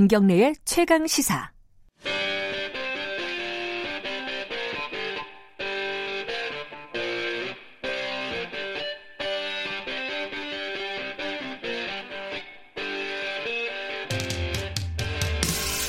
김경래의 최강 시사.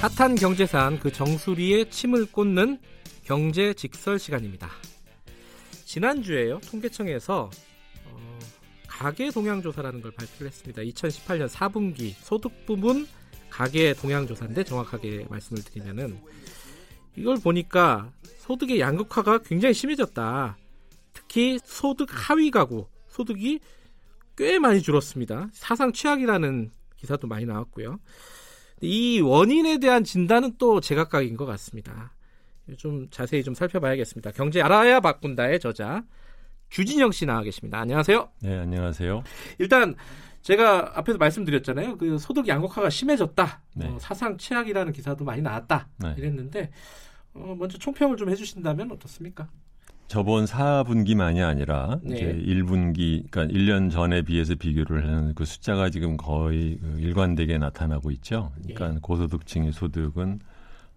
핫한 경제산 그 정수리에 침을 꽂는 경제 직설 시간입니다. 지난주에요. 통계청에서 어, 가계 동향 조사라는 걸 발표를 했습니다. 2018년 4분기 소득 부분 가계 동향 조사인데 정확하게 말씀을 드리면은 이걸 보니까 소득의 양극화가 굉장히 심해졌다. 특히 소득 하위 가구 소득이 꽤 많이 줄었습니다. 사상 최악이라는 기사도 많이 나왔고요. 이 원인에 대한 진단은 또 제각각인 것 같습니다. 좀 자세히 좀 살펴봐야겠습니다. 경제 알아야 바꾼다의 저자 주진영 씨 나와 계십니다. 안녕하세요. 네, 안녕하세요. 일단 제가 앞에서 말씀드렸잖아요. 그 소득 양극화가 심해졌다. 네. 어, 사상 최악이라는 기사도 많이 나왔다. 네. 이랬는데 어, 먼저 총평을 좀 해주신다면 어떻습니까? 저번 4분기만이 아니라 네. 이제 1분기, 그러니까 1년 전에 비해서 비교를 하는 그 숫자가 지금 거의 그 일관되게 나타나고 있죠. 그러니까 예. 고소득층의 소득은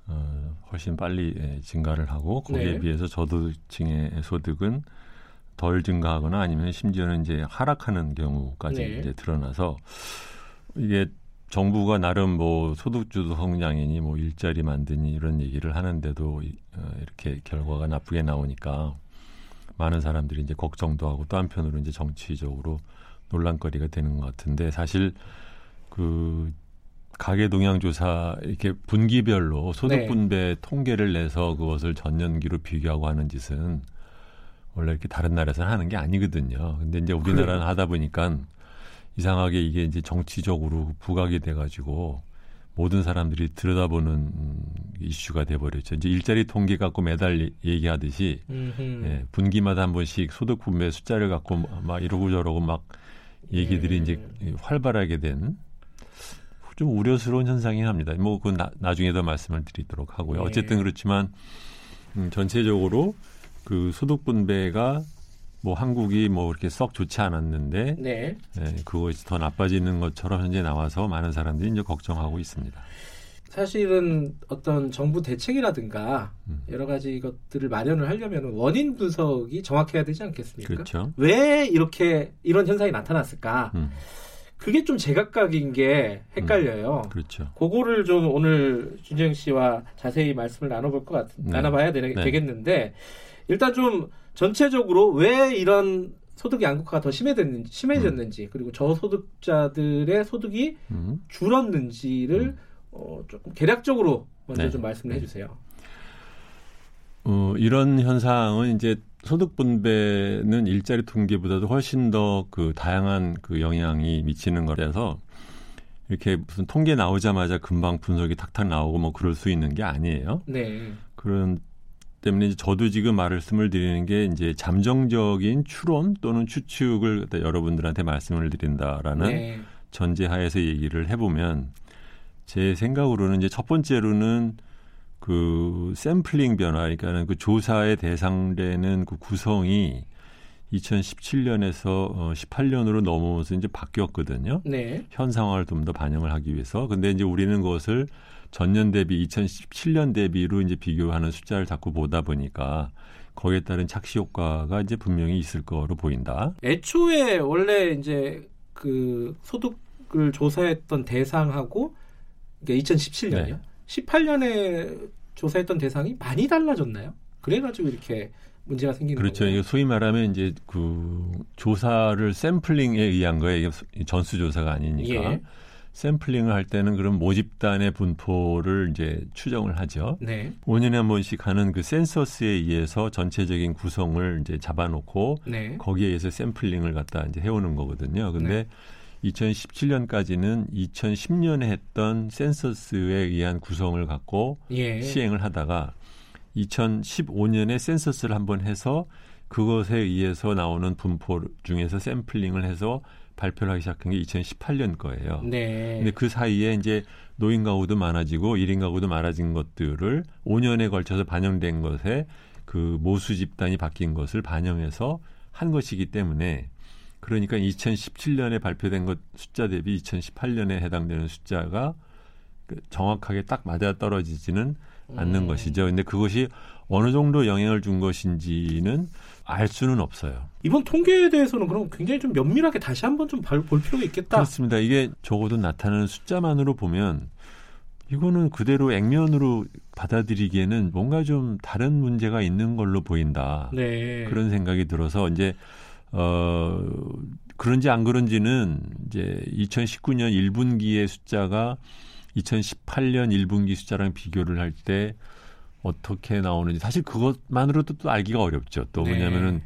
어, 훨씬 빨리 예, 증가를 하고 거기에 네. 비해서 저소득층의 소득은 덜 증가하거나 아니면 심지어는 이제 하락하는 경우까지 네. 이제 드러나서 이게 정부가 나름 뭐 소득주도 성장이니 뭐 일자리 만드니 이런 얘기를 하는데도 어, 이렇게 결과가 나쁘게 나오니까 많은 사람들이 이제 걱정도 하고 또 한편으로 이제 정치적으로 논란거리가 되는 것 같은데 사실 그 가계 동향 조사 이렇게 분기별로 소득 네. 분배 네. 통계를 내서 그것을 전년기로 비교하고 하는 짓은 원래 이렇게 다른 나라에서는 하는 게 아니거든요. 근데 이제 우리나라는 그래요. 하다 보니까 이상하게 이게 이제 정치적으로 부각이 돼가지고 모든 사람들이 들여다보는 이슈가 돼버렸죠. 이제 일자리 통계 갖고 매달 얘기하듯이 예, 분기마다 한 번씩 소득 분배 숫자를 갖고 막 이러고 저러고 막 얘기들이 예. 이제 활발하게 된 좀 우려스러운 현상이긴 합니다. 뭐 그건 나, 나중에 더 말씀을 드리도록 하고요. 예. 어쨌든 그렇지만 음, 전체적으로 그 소득 분배가 뭐 한국이 뭐 이렇게 썩 좋지 않았는데 네. 네, 그것이 더 나빠지는 것처럼 현재 나와서 많은 사람들이 이제 걱정하고 있습니다. 사실은 어떤 정부 대책이라든가 음. 여러 가지 것들을 마련을 하려면 원인 분석이 정확해야 되지 않겠습니까? 그렇죠. 왜 이렇게 이런 현상이 나타났을까? 음. 그게 좀 제각각인 게 헷갈려요. 음. 그렇죠. 그거를 좀 오늘 준정 씨와 자세히 말씀을 나눠볼 것 같, 네. 나눠봐야 되, 네. 겠는데 일단 좀 전체적으로 왜 이런 소득 양극화가 더 심해졌는지, 심해졌는지 음. 그리고 저소득자들의 소득이 음. 줄었는지를 음. 어, 조금 개략적으로 먼저 네. 좀 말씀을 네. 해주세요. 어, 이런 현상은 이제 소득 분배는 일자리 통계보다도 훨씬 더 그 다양한 그 영향이 미치는 거라서 이렇게 무슨 통계 나오자마자 금방 분석이 탁탁 나오고 뭐 그럴 수 있는 게 아니에요. 네. 그런 때문에 이제 저도 지금 말씀을 드리는 게 이제 잠정적인 추론 또는 추측을 여러분들한테 말씀을 드린다라는 네. 전제하에서 얘기를 해보면 제 생각으로는 이제 첫 번째로는 그 샘플링 변화, 그러니까는 그 조사의 대상되는 그 구성이 2017년에서 어 18년으로 넘어오면서 이제 바뀌었거든요. 네. 현 상황을 좀 더 반영을 하기 위해서. 근데 이제 우리는 그것을 전년 대비 2017년 대비로 이제 비교하는 숫자를 자꾸 보다 보니까 거기에 따른 착시 효과가 이제 분명히 있을 거로 보인다. 애초에 원래 이제 그 소득을 조사했던 대상하고 그러니까 2017년이요. 네. 18년에 조사했던 대상이 많이 달라졌나요? 그래가지고 이렇게 문제가 생기는 그렇죠. 거예요. 소위 말하면 이제 그 조사를 샘플링에 의한 거예요. 이게 전수 조사가 아니니까. 예. 샘플링을 할 때는 그런 모집단의 분포를 이제 추정을 하죠. 네. 5년에 한 번씩 하는 그 센서스에 의해서 전체적인 구성을 이제 잡아놓고 네. 거기에 의해서 샘플링을 갖다 이제 해오는 거거든요. 근데 네. 2017년까지는 2010년에 했던 센서스에 의한 구성을 갖고 예. 시행을 하다가 2015년에 센서스를 한번 해서 그것에 의해서 나오는 분포 중에서 샘플링을 해서 발표를 하기 시작한 게 2018년 거예요. 네. 근데 그 사이에 이제 노인 가구도 많아지고 1인 가구도 많아진 것들을 5년에 걸쳐서 반영된 것에 그 모수 집단이 바뀐 것을 반영해서 한 것이기 때문에 그러니까 2017년에 발표된 것 숫자 대비 2018년에 해당되는 숫자가 그 정확하게 딱 맞아 떨어지지는 않는 음. 것이죠. 근데 그것이 어느 정도 영향을 준 것인지는 알 수는 없어요. 이번 통계에 대해서는 그럼 굉장히 좀 면밀하게 다시 한번 좀 볼 필요가 있겠다. 그렇습니다. 이게 적어도 나타나는 숫자만으로 보면 이거는 그대로 액면으로 받아들이기에는 뭔가 좀 다른 문제가 있는 걸로 보인다. 네. 그런 생각이 들어서 이제 어 그런지 안 그런지는 이제 2019년 1분기의 숫자가 2018년 1분기 숫자랑 비교를 할 때 어떻게 나오는지 사실 그것만으로도 또 알기가 어렵죠. 또 뭐냐면은 네.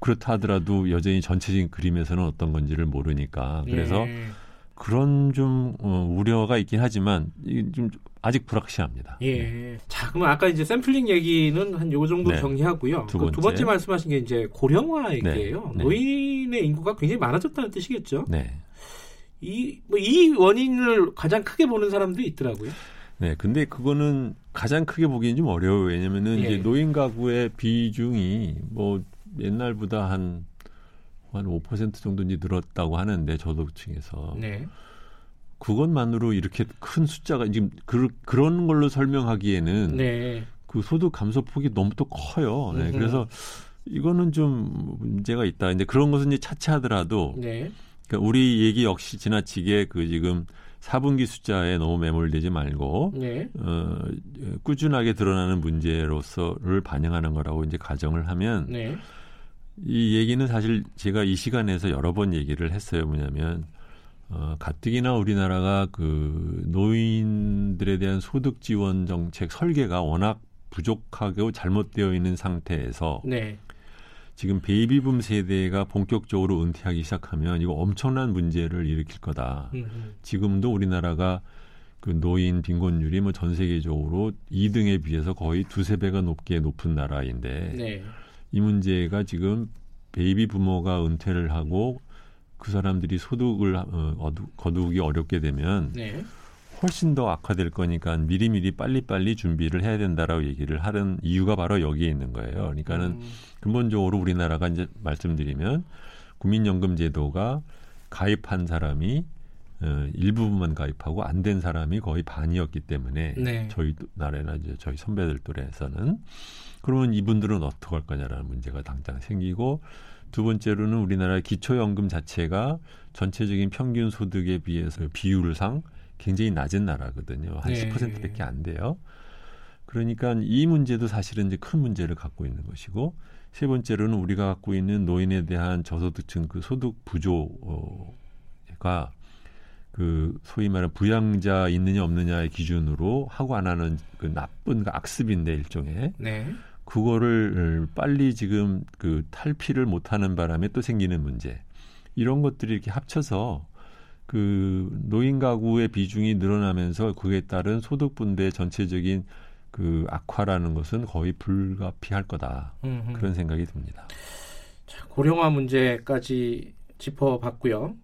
그렇다 하더라도 여전히 전체적인 그림에서는 어떤 건지를 모르니까 그래서 네. 그런 좀 어, 우려가 있긴 하지만 좀 아직 불확실합니다. 예. 네. 자, 그러면 아까 이제 샘플링 얘기는 한 요 정도 네. 정리하고요. 두 번째. 그 두 번째 말씀하신 게 이제 고령화 얘기예요. 네. 노인의 인구가 굉장히 많아졌다는 뜻이겠죠. 네. 이, 뭐, 이 원인을 가장 크게 보는 사람도 있더라고요. 네, 근데 그거는 가장 크게 보기엔 좀 어려워요. 왜냐면은 예. 이제 노인 가구의 비중이 뭐 옛날보다 한, 한 5% 정도인지 늘었다고 하는데 저도층에서. 네. 그것만으로 이렇게 큰 숫자가 지금 그, 그런 걸로 설명하기에는 네. 그 소득 감소 폭이 너무 또 커요. 네, 그래서 이거는 좀 문제가 있다. 이제 그런 것은 이제 차치하더라도 네. 그러니까 우리 얘기 역시 지나치게 그 지금 4분기 숫자에 너무 매몰되지 말고 네. 어, 꾸준하게 드러나는 문제로서를 반영하는 거라고 이제 가정을 하면 네. 이 얘기는 사실 제가 이 시간에서 여러 번 얘기를 했어요. 뭐냐면 어, 가뜩이나 우리나라가 그 노인들에 대한 소득 지원 정책 설계가 워낙 부족하고 잘못되어 있는 상태에서 네. 지금 베이비붐 세대가 본격적으로 은퇴하기 시작하면 이거 엄청난 문제를 일으킬 거다. 음흠. 지금도 우리나라가 그 노인 빈곤율이 뭐 전 세계적으로 2등에 비해서 거의 두세 배가 높게 높은 나라인데 네. 이 문제가 지금 베이비 부모가 은퇴를 하고 그 사람들이 소득을 어, 거두기 어렵게 되면 네. 훨씬 더 악화될 거니까 미리미리 빨리빨리 준비를 해야 된다라고 얘기를 하는 이유가 바로 여기에 있는 거예요. 그러니까는 음. 근본적으로 우리나라가 이제 말씀드리면 국민연금 제도가 가입한 사람이 어, 일부분만 가입하고 안 된 사람이 거의 반이었기 때문에 네. 저희 나라나 이제 저희 선배들 또래에서는 그러면 이분들은 어떻게 할 거냐라는 문제가 당장 생기고 두 번째로는 우리나라 기초연금 자체가 전체적인 평균 소득에 비해서 비율상 굉장히 낮은 나라거든요. 한 네. 10%밖에 안 돼요. 그러니까 이 문제도 사실은 이제 큰 문제를 갖고 있는 것이고 세 번째로는 우리가 갖고 있는 노인에 대한 저소득층 그 소득 부조가 그 소위 말하는 부양자 있느냐 없느냐의 기준으로 하고 안 하는 그 나쁜 그 악습인데 일종의 네. 그거를 빨리 지금 그 탈피를 못하는 바람에 또 생기는 문제 이런 것들이 이렇게 합쳐서 그 노인 가구의 비중이 늘어나면서 그에 따른 소득 분배 전체적인 그 악화라는 것은 거의 불가피할 거다 음흠. 그런 생각이 듭니다. 자, 고령화 문제까지 짚어봤고요.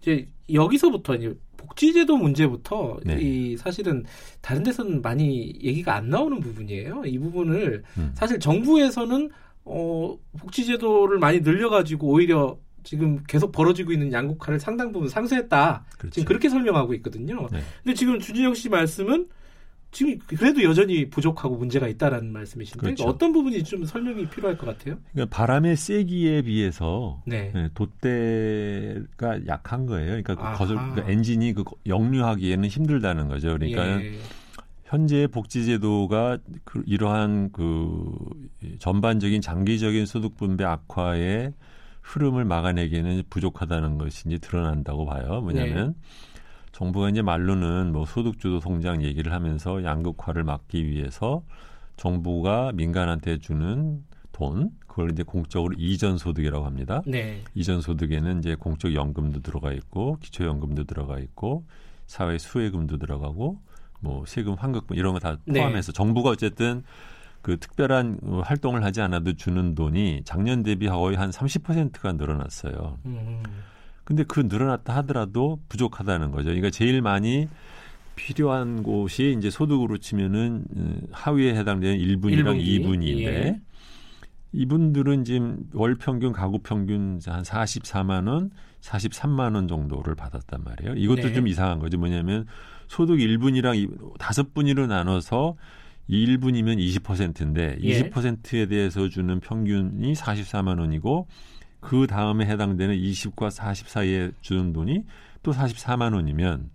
이제 여기서부터 이제 복지제도 문제부터 네. 이 사실은 다른 데서는 많이 얘기가 안 나오는 부분이에요. 이 부분을 음. 사실 정부에서는 어 복지제도를 많이 늘려가지고 오히려 지금 계속 벌어지고 있는 양극화를 상당 부분 상쇄했다. 그렇죠. 지금 그렇게 설명하고 있거든요. 네. 근데 지금 주진영 씨 말씀은 지금 그래도 여전히 부족하고 문제가 있다라는 말씀이신데 그렇죠. 어떤 부분이 좀 설명이 필요할 것 같아요? 그러니까 바람의 세기에 비해서 네. 네, 돛대가 약한 거예요. 그러니까 그 거절, 그러니까 엔진이 그 역류하기에는 힘들다는 거죠. 그러니까 예. 현재 복지제도가 그 이러한 그 전반적인 장기적인 소득 분배 악화에 흐름을 막아내기에는 부족하다는 것이 이제 드러난다고 봐요. 뭐냐면 네. 정부가 이제 말로는 뭐 소득주도 성장 얘기를 하면서 양극화를 막기 위해서 정부가 민간한테 주는 돈 그걸 이제 공적으로 이전 소득이라고 합니다. 네. 이전 소득에는 이제 공적 연금도 들어가 있고 기초 연금도 들어가 있고 사회 수혜금도 들어가고 뭐 세금 환급금 이런 거다 네. 포함해서 네. 정부가 어쨌든 그 특별한 활동을 하지 않아도 주는 돈이 작년 대비 거의 한 30%가 늘어났어요. 음. 근데 그 늘어났다 하더라도 부족하다는 거죠. 그러니까 제일 많이 필요한 곳이 이제 소득으로 치면은 어, 하위에 해당되는 1분이랑 1분기. 2분인데 예. 이분들은 지금 월 평균 가구 평균 한 44만 원, 43만 원 정도를 받았단 말이에요. 이것도 네. 좀 이상한 거죠. 뭐냐면 소득 1분이랑 다섯 분위로 나눠서 1분이면 20%인데 예. 20%에 대해서 주는 평균이 44만 원이고 그 다음에 해당되는 20과 40 사이에 주는 돈이 또 44만 원이면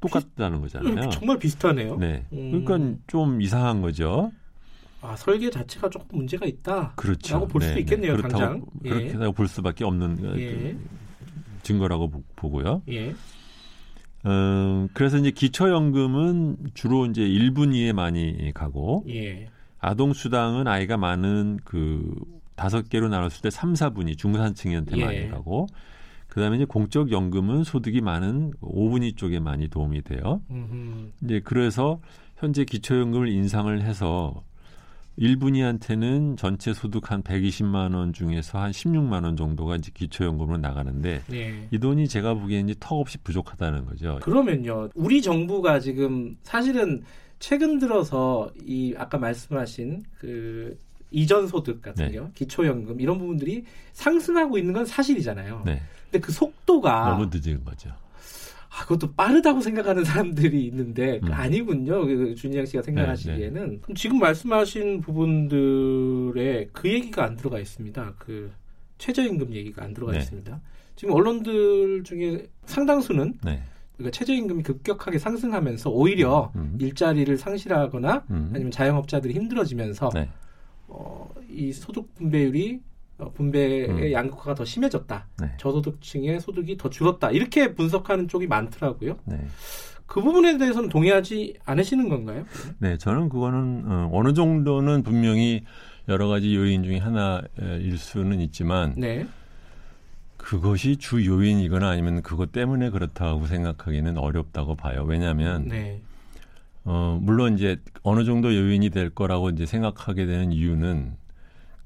똑같다는 거잖아요. 음, 정말 비슷하네요. 네. 음. 그러니까 좀 이상한 거죠. 아, 설계 자체가 조금 문제가 있다. 그렇죠. 라고 볼 네, 수도 있겠네요, 네. 당장. 예. 그렇게 볼 수밖에 없는 예. 그 증거라고 보고요. 예. 음, 그래서 이제 기초연금은 주로 이제 1분위에 많이 가고 예. 아동수당은 아이가 많은 그 다섯 개로 나눴을 때 3, 4분위 중산층한테 예. 많이 가고 그다음에 이제 공적 연금은 소득이 많은 5분위 쪽에 많이 도움이 돼요. 음흠. 이제 그래서 현재 기초연금을 인상을 해서 1분위한테는 전체 소득 한 120만 원 중에서 한 16만 원 정도가 이제 기초연금으로 나가는데 네. 이 돈이 제가 보기에는 이제 턱없이 부족하다는 거죠. 그러면요. 우리 정부가 지금 사실은 최근 들어서 이 아까 말씀하신 그 이전 소득 같은 네. 요 기초연금 이런 부분들이 상승하고 있는 건 사실이잖아요. 네. 근데 그 속도가 너무 늦은 거죠. 아, 그것도 빠르다고 생각하는 사람들이 있는데 음. 아니군요. 그 준희양 씨가 생각하시기에는 네, 네. 지금 말씀하신 부분들에 그 얘기가 안 들어가 있습니다. 그 최저임금 얘기가 안 들어가 네. 있습니다. 지금 언론들 중에 상당수는 네. 그러니까 최저임금이 급격하게 상승하면서 오히려 음. 음. 일자리를 상실하거나 음. 아니면 자영업자들이 힘들어지면서 네. 어, 이 소득 분배율이 어, 분배의 음. 양극화가 더 심해졌다. 네. 저소득층의 소득이 더 줄었다. 이렇게 분석하는 쪽이 많더라고요. 네. 그 부분에 대해서는 동의하지 않으시는 건가요? 네, 저는 그거는 어, 어느 정도는 분명히 여러 가지 요인 중에 하나일 수는 있지만 네. 그것이 주 요인이거나 아니면 그것 때문에 그렇다고 생각하기는 어렵다고 봐요. 왜냐하면 네. 어, 물론 이제 어느 정도 요인이 될 거라고 이제 생각하게 되는 이유는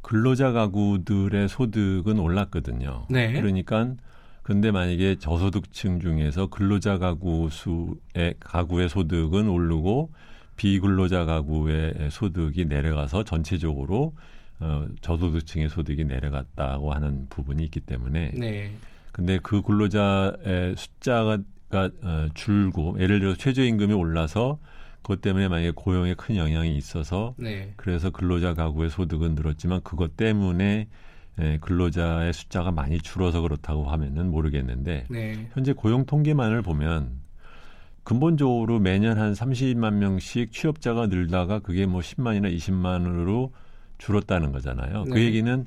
근로자 가구들의 소득은 올랐거든요. 네. 그러니까 근데 만약에 저소득층 중에서 근로자 가구 수의 가구의 소득은 오르고 비근로자 가구의 소득이 내려가서 전체적으로 어, 저소득층의 소득이 내려갔다고 하는 부분이 있기 때문에 네. 근데 그 근로자의 숫자가 어, 줄고 예를 들어 최저임금이 올라서 그것 때문에 만약에 고용에 큰 영향이 있어서 네. 그래서 근로자 가구의 소득은 늘었지만 그것 때문에 예, 근로자의 숫자가 많이 줄어서 그렇다고 하면은 모르겠는데 네. 현재 고용 통계만을 보면 근본적으로 매년 한 30만 명씩 취업자가 늘다가 그게 뭐 10만이나 20만으로 줄었다는 거잖아요. 그 네. 그 얘기는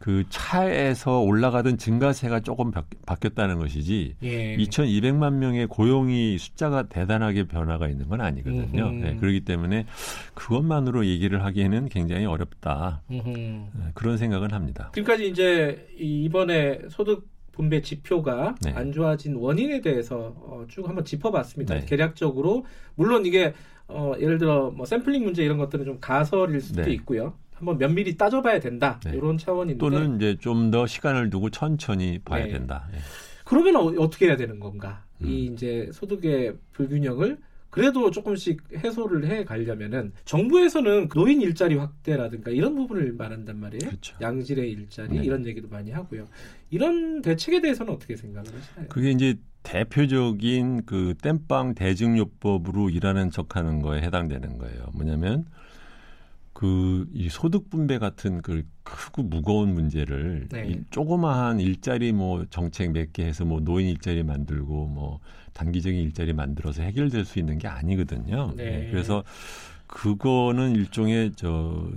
그 차에서 올라가던 증가세가 조금 바, 뀌었다는 것이지 예. 2,200만 명의 고용이 숫자가 대단하게 변화가 있는 건 아니거든요. 네, 그렇기 때문에 그것만으로 얘기를 하기에는 굉장히 어렵다. 네, 그런 생각은 합니다. 지금까지 이제 이번에 소득 분배 지표가 네. 안 좋아진 원인에 대해서 어, 쭉 한번 짚어봤습니다. 네. 계략적으로 물론 이게 어, 예를 들어 뭐 샘플링 문제 이런 것들은 좀 가설일 수도 네. 있고요. 한번 면밀히 따져봐야 된다. 네. 이런 차원인데 또는 이제 좀 더 시간을 두고 천천히 봐야 네. 된다. 예. 그러면 어, 떻게 해야 되는 건가? 음. 이 이제 소득의 불균형을 그래도 조금씩 해소를 해 가려면은 정부에서는 노인 일자리 확대라든가 이런 부분을 말한단 말이에요. 그렇죠. 양질의 일자리 네. 이런 얘기도 많이 하고요. 이런 대책에 대해서는 어떻게 생각을 하시나요? 그게 이제 대표적인 그 땜빵 대증요법으로 일하는 척하는 거에 해당되는 거예요. 뭐냐면 그 이 소득 분배 같은 그 크고 무거운 문제를 네. 이 조그마한 일자리 뭐 정책 몇 개 해서 뭐 노인 일자리 만들고 뭐 단기적인 일자리 만들어서 해결될 수 있는 게 아니거든요. 네. 그래서 그거는 일종의 저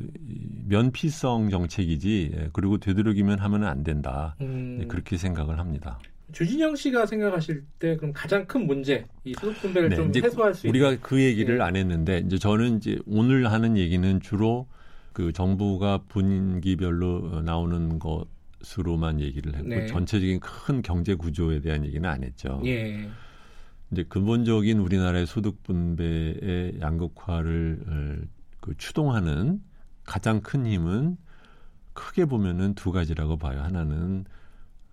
면피성 정책이지 예, 그리고 되도록이면 하면 안 된다 음. 네, 그렇게 생각을 합니다. 주진영 씨가 생각하실 때 그럼 가장 큰 문제 이 소득 분배를 네, 좀 해소할 수 우리가 있는 그 얘기를 네. 안 했는데 이제 저는 이제 오늘 하는 얘기는 주로 그 정부가 분기별로 나오는 것으로만 얘기를 했고 네. 전체적인 큰 경제 구조에 대한 얘기는 안 했죠. 예. 이제 근본적인 우리나라의 소득 분배의 양극화를 어, 그 추동하는 가장 큰 힘은 크게 보면은 두 가지라고 봐요. 하나는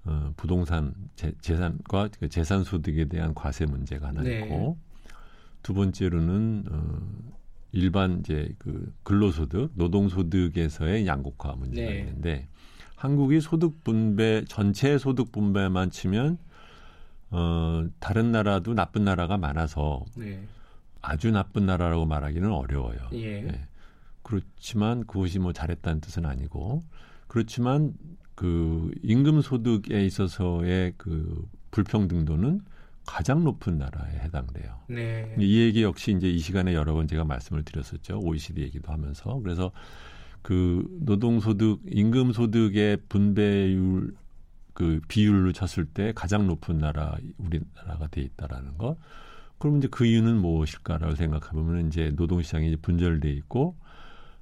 어, 부동산 재, 재산과 그 재산 소득에 대한 과세 문제가 하나 네. 있고 두 번째로는 어, 일반 이제 그 근로소득, 노동소득에서의 양극화 문제가 네. 있는데 한국이 소득 분배 전체 소득 분배만 치면 어, 다른 나라도 나쁜 나라가 많아서 네. 아주 나쁜 나라라고 말하기는 어려워요. 예. 네. 그렇지만 그것이 뭐 잘했다는 뜻은 아니고 그렇지만 그 임금 소득에 있어서의 그 불평등도는 가장 높은 나라에 해당돼요. 네. 이 얘기 역시 이제 이 시간에 여러 번 제가 말씀을 드렸었죠. OECD 얘기도 하면서 그래서 그 노동소득, 임금 소득의 분배율 그 비율로 쳤을 때 가장 높은 나라 우리나라가 돼 있다라는 것. 그러면 이제 그 이유는 무엇일까라고 생각해 보면 이제 노동 시장이 이제 분절돼 있고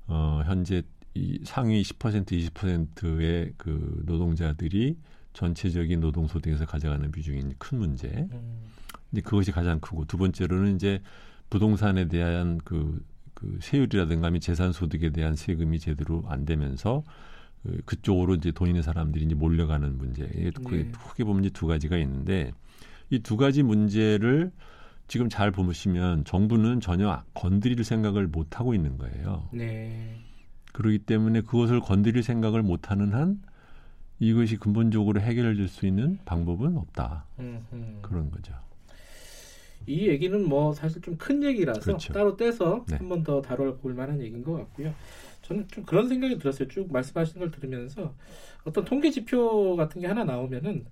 어 현재 이 상위 10% 20%의 그 노동자들이 전체적인 노동 소득에서 가져가는 비중이 큰 문제. 음. 이제 그것이 가장 크고 두 번째로는 이제 부동산에 대한 그, 그 세율이라든가 재산 소득에 대한 세금이 제대로 안 되면서 그, 그쪽으로 이제 돈 있는 사람들이 이제 몰려가는 문제. 네. 크게 보면 이제 두 가지가 있는데 이 두 가지 문제를 지금 잘 보시면 정부는 전혀 건드릴 생각을 못 하고 있는 거예요. 네. 그렇기 때문에 그것을 건드릴 생각을 못 하는 한 이것이 근본적으로 해결될 수 있는 방법은 없다. 음흠. 그런 거죠. 이 얘기는 뭐 사실 좀 큰 얘기라서 그렇죠. 따로 떼서 네. 한번 더 다뤄볼 만한 얘기인 것 같고요. 저는 좀 그런 생각이 들었어요. 쭉 말씀하시는 걸 들으면서 어떤 통계 지표 같은 게 하나 나오면은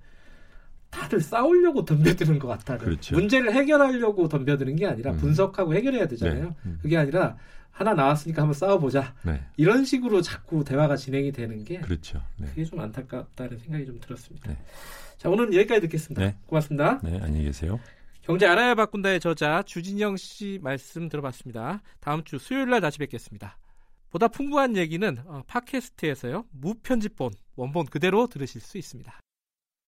다들 싸우려고 덤벼드는 것 같아요. 그렇죠. 문제를 해결하려고 덤벼드는 게 아니라 음. 분석하고 해결해야 되잖아요. 네. 음. 그게 아니라 하나 나왔으니까 한번 싸워보자. 네. 이런 식으로 자꾸 대화가 진행이 되는 게 그렇죠. 네. 그게 좀 안타깝다는 생각이 좀 들었습니다. 네. 자 오늘은 여기까지 듣겠습니다. 네. 고맙습니다. 네, 안녕히 계세요. 경제 알아야 바꾼다의 저자 주진영 씨 말씀 들어봤습니다. 다음 주 수요일 날 다시 뵙겠습니다. 보다 풍부한 얘기는 어, 팟캐스트에서요 무편집본 원본 그대로 들으실 수 있습니다.